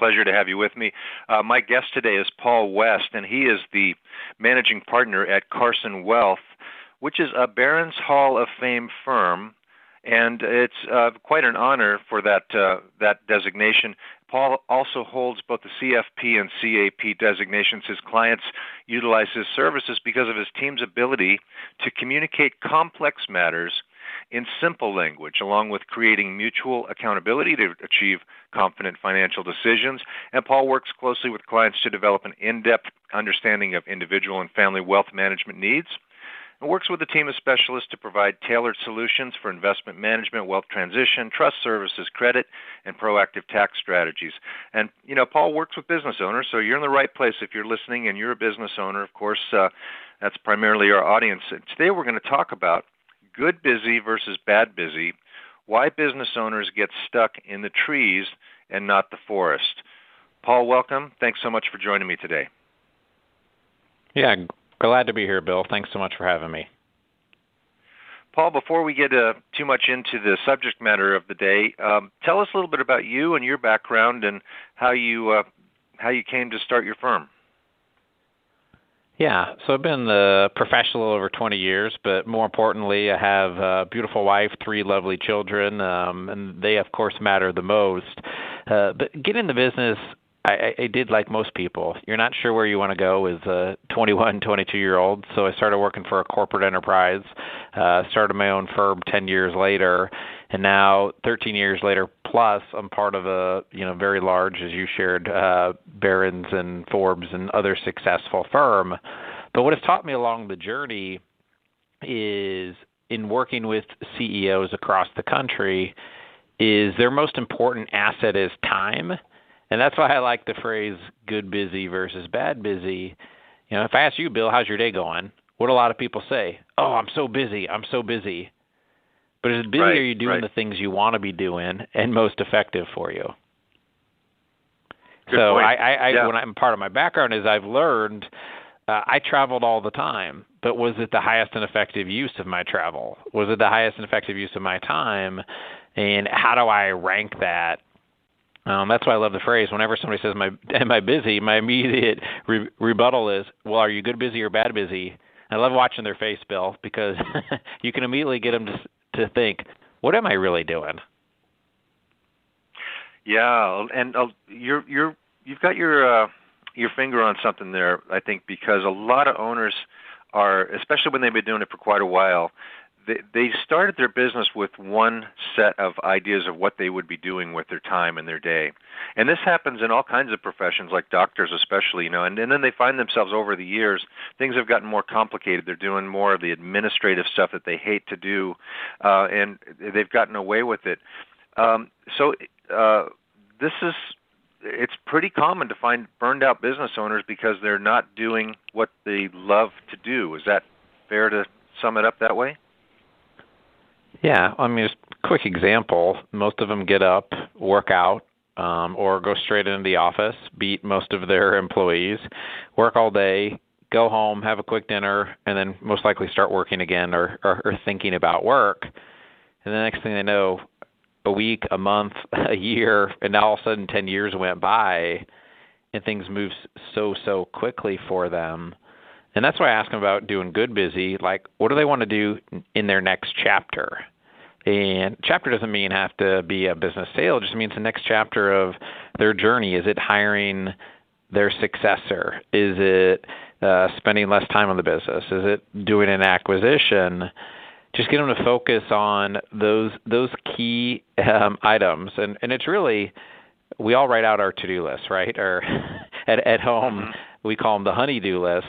Pleasure to have you with me. Uh, my guest today is Paul West, and he is the managing partner at Carson Wealth, which is a Barron's Hall of Fame firm, and it's uh, quite an honor for that uh, that designation. Paul also holds both the CFP and CAP designations. His clients utilize his services because of his team's ability to communicate complex matters in simple language, along with creating mutual accountability to achieve confident financial decisions. And Paul works closely with clients to develop an in depth understanding of individual and family wealth management needs and works with a team of specialists to provide tailored solutions for investment management, wealth transition, trust services, credit, and proactive tax strategies. And, you know, Paul works with business owners, so you're in the right place if you're listening and you're a business owner. Of course, uh, that's primarily our audience. Today we're going to talk about good busy versus bad busy, why business owners get stuck in the trees and not the forest. Paul, welcome. Thanks so much for joining me today. Yeah, glad to be here, Bill. Thanks so much for having me. Paul, before we get uh, too much into the subject matter of the day, um, tell us a little bit about you and your background and how you uh, how you came to start your firm. Yeah, so I've been the professional over 20 years, but more importantly, I have a beautiful wife, three lovely children, um, and they, of course, matter the most. Uh, but getting the business, I, I did like most people. You're not sure where you want to go as a 21, 22 year old, so I started working for a corporate enterprise. Uh, started my own firm 10 years later, and now 13 years later plus i'm part of a you know very large as you shared uh barron's and forbes and other successful firm. But what has taught me along the journey is in working with ceos across the country is their most important asset is time. And that's why i like the phrase good busy versus bad busy. You know if i ask you bill how's your day going? What a lot of people say? Oh i'm so busy i'm so busy but as busy right, are you doing right. the things you want to be doing and most effective for you? Good so point. I, I, I yeah. when I'm part of my background is I've learned uh, I traveled all the time, but was it the highest and effective use of my travel? Was it the highest and effective use of my time? And how do I rank that? Um, that's why I love the phrase. Whenever somebody says, "My am I busy?" My immediate re- rebuttal is, "Well, are you good busy or bad busy?" I love watching their face, Bill, because you can immediately get them to to think, what am I really doing? Yeah, and uh, you're you're you've got your uh, your finger on something there. I think because a lot of owners are, especially when they've been doing it for quite a while, they started their business with one set of ideas of what they would be doing with their time and their day, and this happens in all kinds of professions, like doctors especially, you know. And, and then they find themselves over the years, things have gotten more complicated. They're doing more of the administrative stuff that they hate to do, uh, and they've gotten away with it. Um, so uh, this is it's pretty common to find burned out business owners because they're not doing what they love to do. Is that fair to sum it up that way? Yeah, I mean, just a quick example. Most of them get up, work out, um, or go straight into the office, beat most of their employees, work all day, go home, have a quick dinner, and then most likely start working again or, or, or thinking about work. And the next thing they know, a week, a month, a year, and now all of a sudden 10 years went by and things move so, so quickly for them. And that's why I ask them about doing good busy. Like, what do they want to do in their next chapter? And chapter doesn't mean have to be a business sale. It just means the next chapter of their journey. Is it hiring their successor? Is it uh, spending less time on the business? Is it doing an acquisition? Just get them to focus on those those key um, items, and and it's really we all write out our to-do list, right? Or at at home mm-hmm. we call them the honey-do list.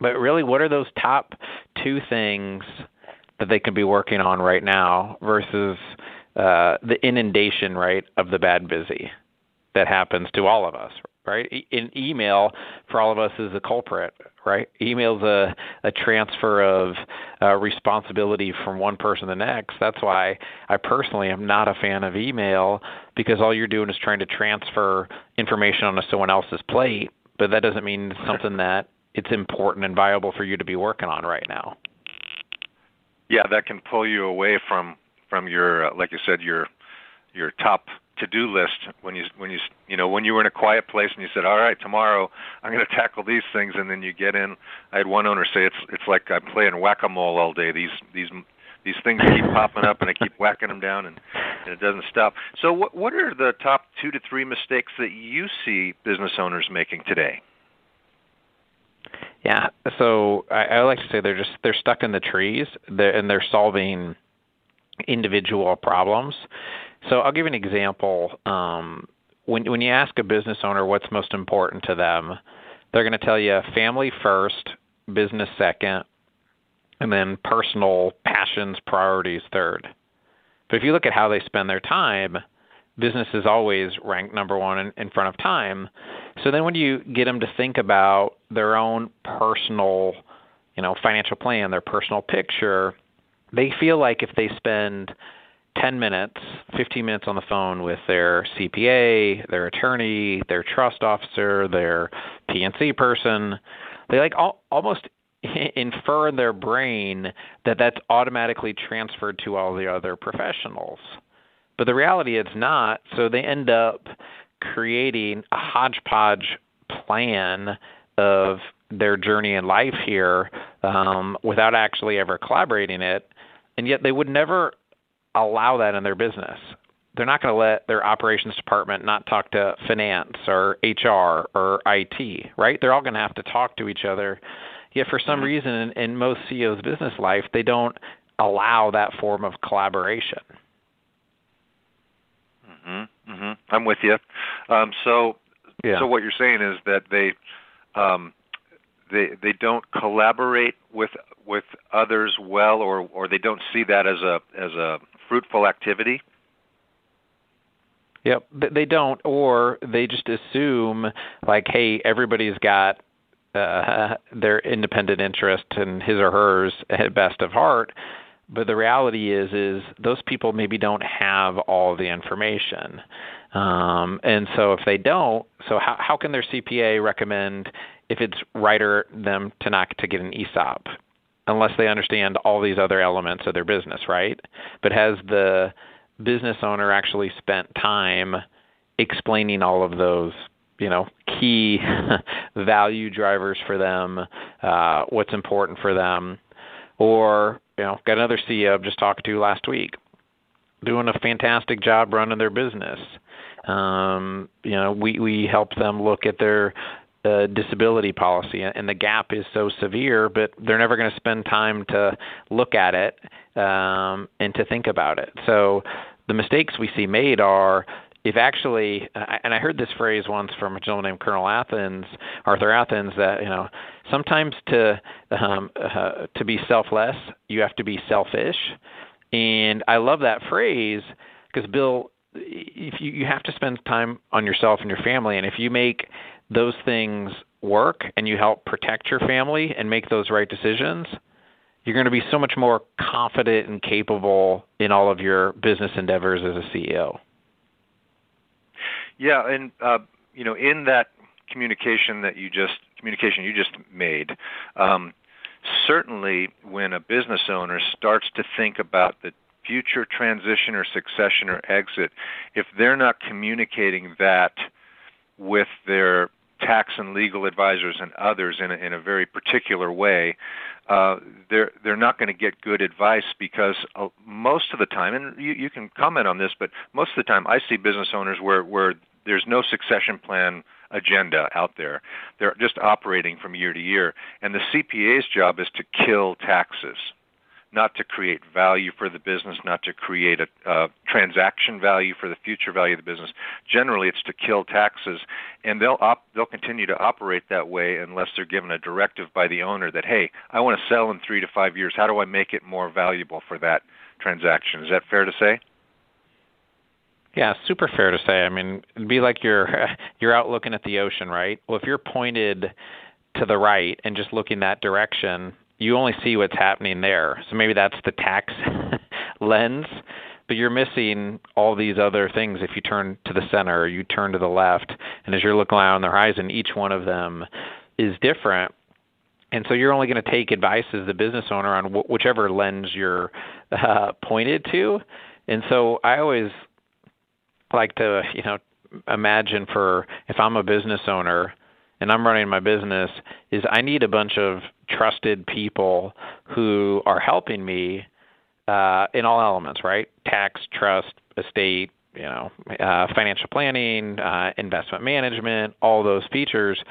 But really, what are those top two things that they can be working on right now versus uh, the inundation, right, of the bad busy that happens to all of us, right? In email, for all of us, is a culprit, right? Email's a, a transfer of uh, responsibility from one person to the next. That's why I personally am not a fan of email because all you're doing is trying to transfer information onto someone else's plate, but that doesn't mean something that it's important and viable for you to be working on right now. Yeah, that can pull you away from from your uh, like you said your your top to-do list when you when you you know when you were in a quiet place and you said all right tomorrow I'm going to tackle these things and then you get in I had one owner say it's it's like I'm playing whack-a-mole all day these these these things keep popping up and I keep whacking them down and, and it doesn't stop. So what what are the top 2 to 3 mistakes that you see business owners making today? Yeah, so I, I like to say they're just they're stuck in the trees they're, and they're solving individual problems. So I'll give an example. Um, when when you ask a business owner what's most important to them, they're going to tell you family first, business second, and then personal passions priorities third. But if you look at how they spend their time, business is always ranked number one in, in front of time. So then when you get them to think about their own personal, you know, financial plan, their personal picture, they feel like if they spend 10 minutes, 15 minutes on the phone with their CPA, their attorney, their trust officer, their PNC person, they like al- almost infer in their brain that that's automatically transferred to all the other professionals. But the reality it's not. So they end up creating a hodgepodge plan of their journey in life here um, without actually ever collaborating it. And yet they would never allow that in their business. They're not going to let their operations department not talk to finance or HR or IT, right? They're all going to have to talk to each other. Yet for some mm-hmm. reason in, in most CEOs' business life, they don't allow that form of collaboration. Mm-hmm, mm-hmm. I'm with you. Um, so, yeah. so what you're saying is that they um, they they don't collaborate with with others well, or or they don't see that as a as a fruitful activity. Yep, they don't, or they just assume like, hey, everybody's got uh, their independent interest and his or hers at best of heart, but the reality is is those people maybe don't have all the information. Um, and so if they don't so how, how can their cpa recommend if it's righter them to not to get an esop unless they understand all these other elements of their business right? But has the business owner actually spent time explaining all of those you know key value drivers for them uh, what's important for them? Or you know, got another CEO I'm just talking to last week, doing a fantastic job running their business. Um, you know, we we help them look at their uh, disability policy, and the gap is so severe, but they're never going to spend time to look at it um, and to think about it. So the mistakes we see made are if actually, and I heard this phrase once from a gentleman named Colonel Athens, Arthur Athens, that you know sometimes to um, uh, to be selfless, you have to be selfish, and I love that phrase because Bill, if you you have to spend time on yourself and your family, and if you make those things work and you help protect your family and make those right decisions, you're going to be so much more confident and capable in all of your business endeavors as a CEO. Yeah, and uh, you know, in that communication that you just communication you just made, um, certainly when a business owner starts to think about the future transition or succession or exit, if they're not communicating that with their tax and legal advisors and others in a, in a very particular way, uh, they're they're not going to get good advice because uh, most of the time, and you, you can comment on this, but most of the time I see business owners where where there's no succession plan agenda out there. They're just operating from year to year. And the CPA's job is to kill taxes not to create value for the business, not to create a transaction value for the future value of the business. Generally, it's to kill taxes, and they'll op- they'll continue to operate that way unless they're given a directive by the owner that hey, I want to sell in three to five years. How do I make it more valuable for that transaction? Is that fair to say? Yeah, super fair to say. I mean, it'd be like you're you're out looking at the ocean, right? Well, if you're pointed to the right and just looking that direction, you only see what's happening there. So maybe that's the tax lens, but you're missing all these other things if you turn to the center or you turn to the left. And as you're looking out on the horizon, each one of them is different. And so you're only going to take advice as the business owner on wh- whichever lens you're uh, pointed to. And so I always like to, you know, imagine for if I'm a business owner and I'm running my business is I need a bunch of trusted people who are helping me uh, in all elements, right? Tax, trust, estate, you know, uh, financial planning, uh, investment management, all those features.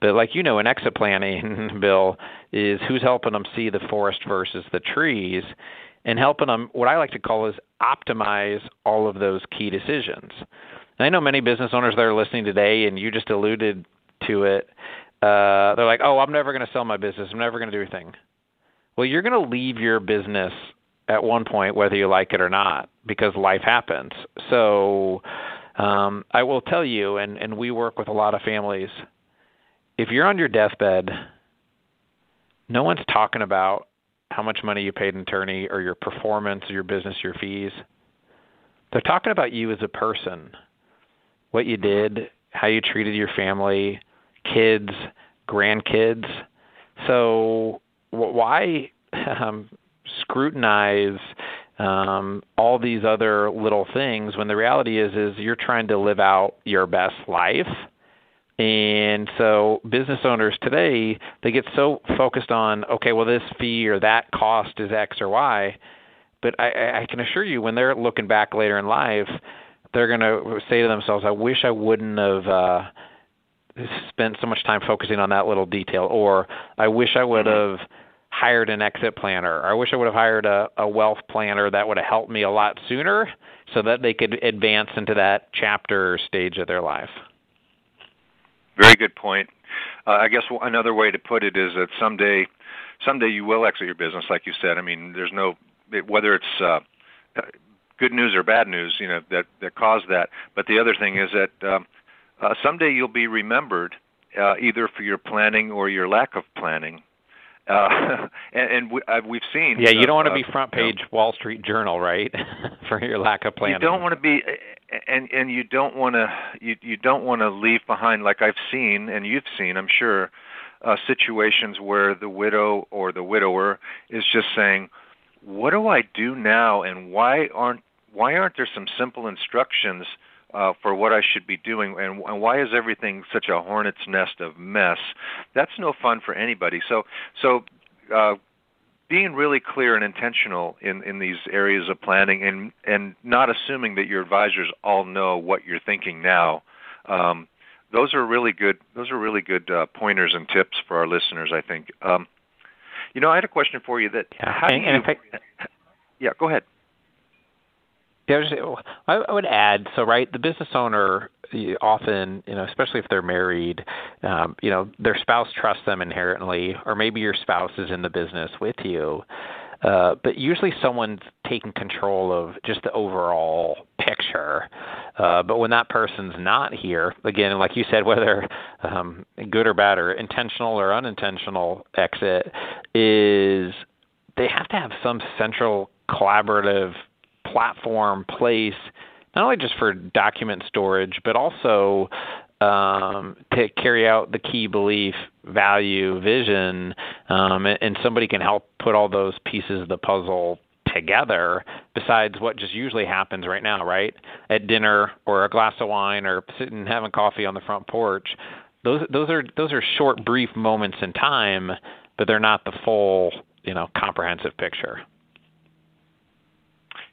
But like you know, in exit planning, Bill, is who's helping them see the forest versus the trees, and helping them what I like to call is optimize all of those key decisions. And I know many business owners that are listening today, and you just alluded to it, uh, they're like, "Oh, I'm never going to sell my business. I'm never going to do anything." Well, you're going to leave your business at one point, whether you like it or not, because life happens. So, um, I will tell you, and and we work with a lot of families. If you're on your deathbed, no one's talking about how much money you paid an attorney or your performance, or your business, your fees. They're talking about you as a person, what you did, how you treated your family, kids, grandkids. So why um, scrutinize um, all these other little things when the reality is is you're trying to live out your best life? And so business owners today, they get so focused on, okay, well, this fee or that cost is X or Y. But I, I can assure you, when they're looking back later in life, they're going to say to themselves, I wish I wouldn't have uh, spent so much time focusing on that little detail, or I wish I would have hired an exit planner. Or I wish I would have hired a, a wealth planner that would have helped me a lot sooner so that they could advance into that chapter stage of their life. Very good point. Uh, I guess another way to put it is that someday, someday you will exit your business, like you said. I mean, there's no whether it's uh, good news or bad news, you know, that that caused that. But the other thing is that um, uh, someday you'll be remembered uh, either for your planning or your lack of planning. Uh, and, and we, uh, we've seen. Yeah, you don't want to be front page you know, Wall Street Journal, right? for your lack of planning. You don't want to be, and and you don't want to you you don't want to leave behind like I've seen and you've seen, I'm sure, uh, situations where the widow or the widower is just saying, "What do I do now?" and why aren't why aren't there some simple instructions uh, for what I should be doing, and, and why is everything such a hornet's nest of mess? That's no fun for anybody. So, so uh, being really clear and intentional in, in these areas of planning, and and not assuming that your advisors all know what you're thinking now. Um, those are really good. Those are really good uh, pointers and tips for our listeners. I think. Um, you know, I had a question for you. That yeah, how and, do you, I, yeah, go ahead there's I would add so right the business owner often you know especially if they're married um, you know their spouse trusts them inherently or maybe your spouse is in the business with you uh, but usually someone's taking control of just the overall picture. Uh, but when that person's not here, again, like you said, whether um, good or bad or intentional or unintentional exit, is they have to have some central collaborative platform place not only just for document storage, but also um, to carry out the key belief, value, vision, um, and somebody can help put all those pieces of the puzzle together besides what just usually happens right now, right? At dinner or a glass of wine or sitting having coffee on the front porch. Those those are those are short brief moments in time, but they're not the full, you know, comprehensive picture.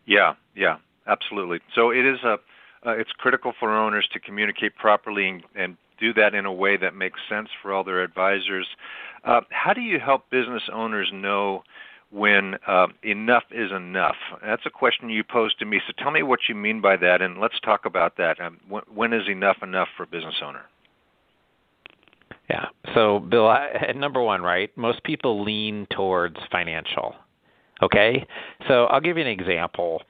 Yeah, yeah, absolutely. So it is a uh, it's critical for owners to communicate properly and, and do that in a way that makes sense for all their advisors. Uh, how do you help business owners know when uh, enough is enough? That's a question you posed to me. So tell me what you mean by that, and let's talk about that. Um, when is enough enough for a business owner? Yeah. So, Bill, I, number one, right? Most people lean towards financial. Okay. So I'll give you an example.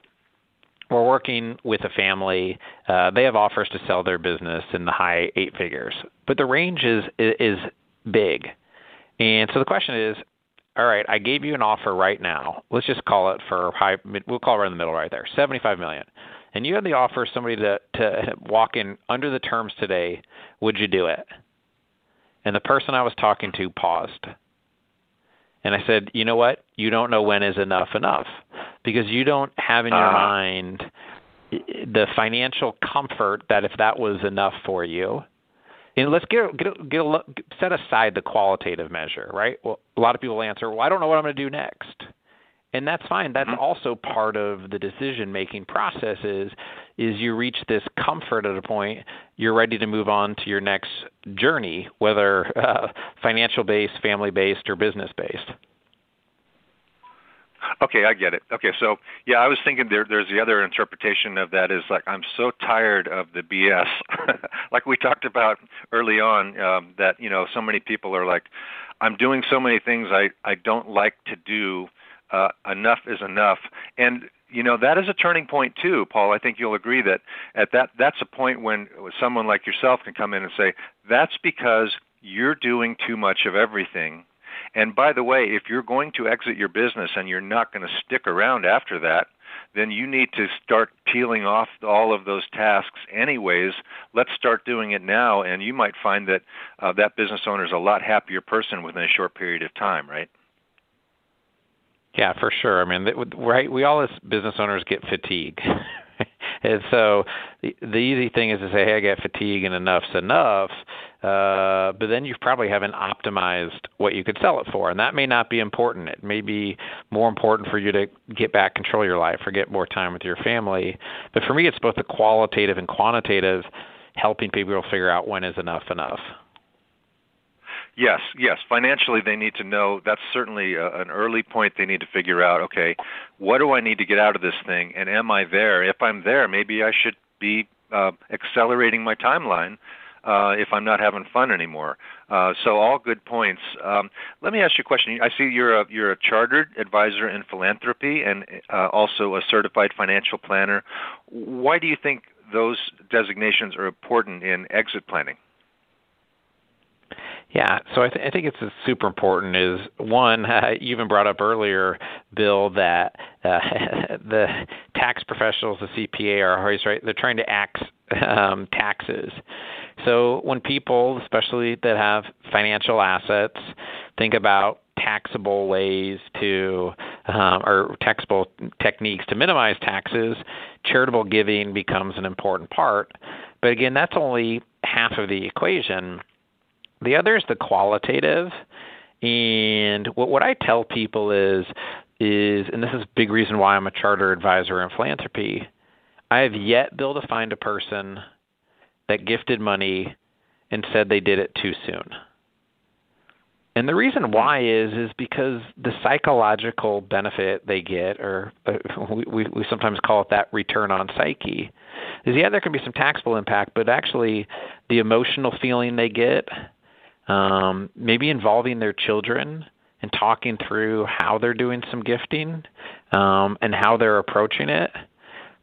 We're working with a family. Uh, they have offers to sell their business in the high eight figures, but the range is is big. And so the question is, all right, I gave you an offer right now. Let's just call it for high. We'll call it right in the middle, right there, seventy-five million. And you had the offer somebody to to walk in under the terms today. Would you do it? And the person I was talking to paused. And I said, you know what? You don't know when is enough enough because you don't have in your uh. mind the financial comfort that if that was enough for you, and let's get get get a, set aside the qualitative measure, right? Well, a lot of people answer, "Well, I don't know what I'm going to do next." And that's fine. That's mm-hmm. also part of the decision making process is is you reach this comfort at a point you're ready to move on to your next journey, whether uh, financial based, family based, or business based. Okay, I get it. Okay, so yeah, I was thinking there there's the other interpretation of that is like I'm so tired of the BS, like we talked about early on. Um, that you know, so many people are like, I'm doing so many things I I don't like to do. Uh, enough is enough, and you know that is a turning point too, Paul. I think you'll agree that at that that's a point when someone like yourself can come in and say that's because you're doing too much of everything and by the way, if you're going to exit your business and you're not going to stick around after that, then you need to start peeling off all of those tasks anyways. Let's start doing it now, and you might find that uh, that business owner is a lot happier person within a short period of time, right? Yeah, for sure. I mean, right? We all as business owners get fatigue. and so the, the easy thing is to say, "Hey, I got fatigue, and enough's enough." Uh, but then you probably haven't optimized what you could sell it for, and that may not be important. It may be more important for you to get back control of your life or get more time with your family. But for me, it's both the qualitative and quantitative, helping people figure out when is enough enough. Yes, yes. Financially, they need to know. That's certainly a, an early point. They need to figure out. Okay, what do I need to get out of this thing, and am I there? If I'm there, maybe I should be uh, accelerating my timeline uh, if I'm not having fun anymore. Uh, so all good points. Um, let me ask you a question. I see you're a you're a chartered advisor in philanthropy and uh, also a certified financial planner. Why do you think those designations are important in exit planning? Yeah, so I, th- I think it's super important. Is one uh, you even brought up earlier, Bill, that uh, the tax professionals, the CPA, are always right. They're trying to axe um, taxes. So when people, especially that have financial assets, think about taxable ways to um, or taxable techniques to minimize taxes, charitable giving becomes an important part. But again, that's only half of the equation the other is the qualitative. And what what I tell people is is and this is a big reason why I'm a charter advisor in philanthropy. I have yet Bill to find a person that gifted money and said they did it too soon. And the reason why is is because the psychological benefit they get, or uh, we, we sometimes call it that return on psyche, is yeah there can be some taxable impact, but actually the emotional feeling they get, um, maybe involving their children and talking through how they're doing some gifting um, and how they're approaching it.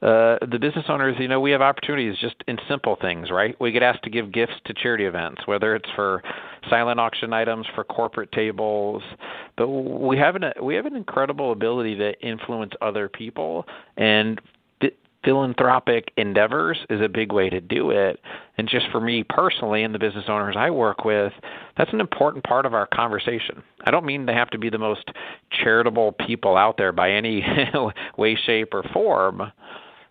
Uh, the business owners, you know, we have opportunities just in simple things, right? We get asked to give gifts to charity events, whether it's for silent auction items, for corporate tables, but we have an we have an incredible ability to influence other people, and philanthropic endeavors is a big way to do it. And just for me personally and the business owners I work with, that's an important part of our conversation. I don't mean they have to be the most charitable people out there by any way, shape, or form,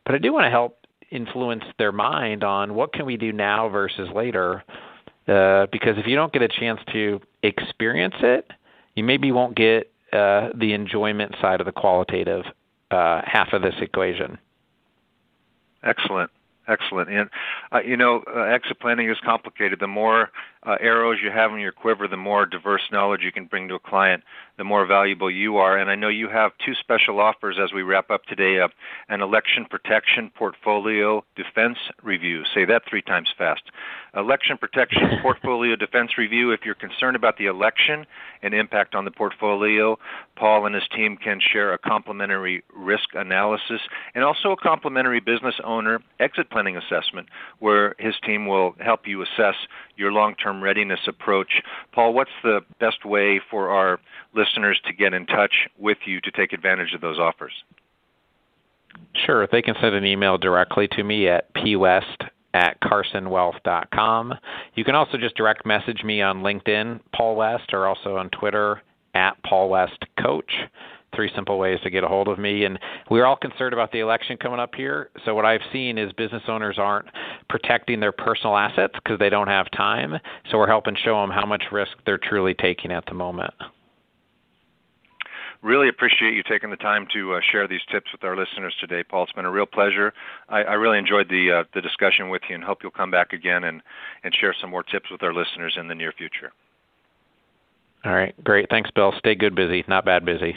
but I do want to help influence their mind on what can we do now versus later. Uh, because if you don't get a chance to experience it, you maybe won't get uh, the enjoyment side of the qualitative uh, half of this equation. Excellent. Excellent. And uh, you know, uh, exit planning is complicated. The more uh, arrows you have in your quiver, the more diverse knowledge you can bring to a client, the more valuable you are. And I know you have two special offers as we wrap up today: uh, an election protection portfolio defense review. Say that three times fast. Election protection portfolio defense review. If you're concerned about the election and impact on the portfolio, Paul and his team can share a complimentary risk analysis and also a complimentary business owner exit planning assessment where his team will help you assess your long term readiness approach. Paul, what's the best way for our listeners to get in touch with you to take advantage of those offers? Sure. They can send an email directly to me at pwest at carsonwealth.com. You can also just direct message me on LinkedIn, Paul West, or also on Twitter at Paul West Coach three simple ways to get a hold of me. And we're all concerned about the election coming up here. So what I've seen is business owners aren't protecting their personal assets because they don't have time. So we're helping show them how much risk they're truly taking at the moment. Really appreciate you taking the time to uh, share these tips with our listeners today, Paul. It's been a real pleasure. I, I really enjoyed the uh, the discussion with you, and hope you'll come back again and and share some more tips with our listeners in the near future. All right, great. Thanks, Bill. Stay good busy, not bad busy.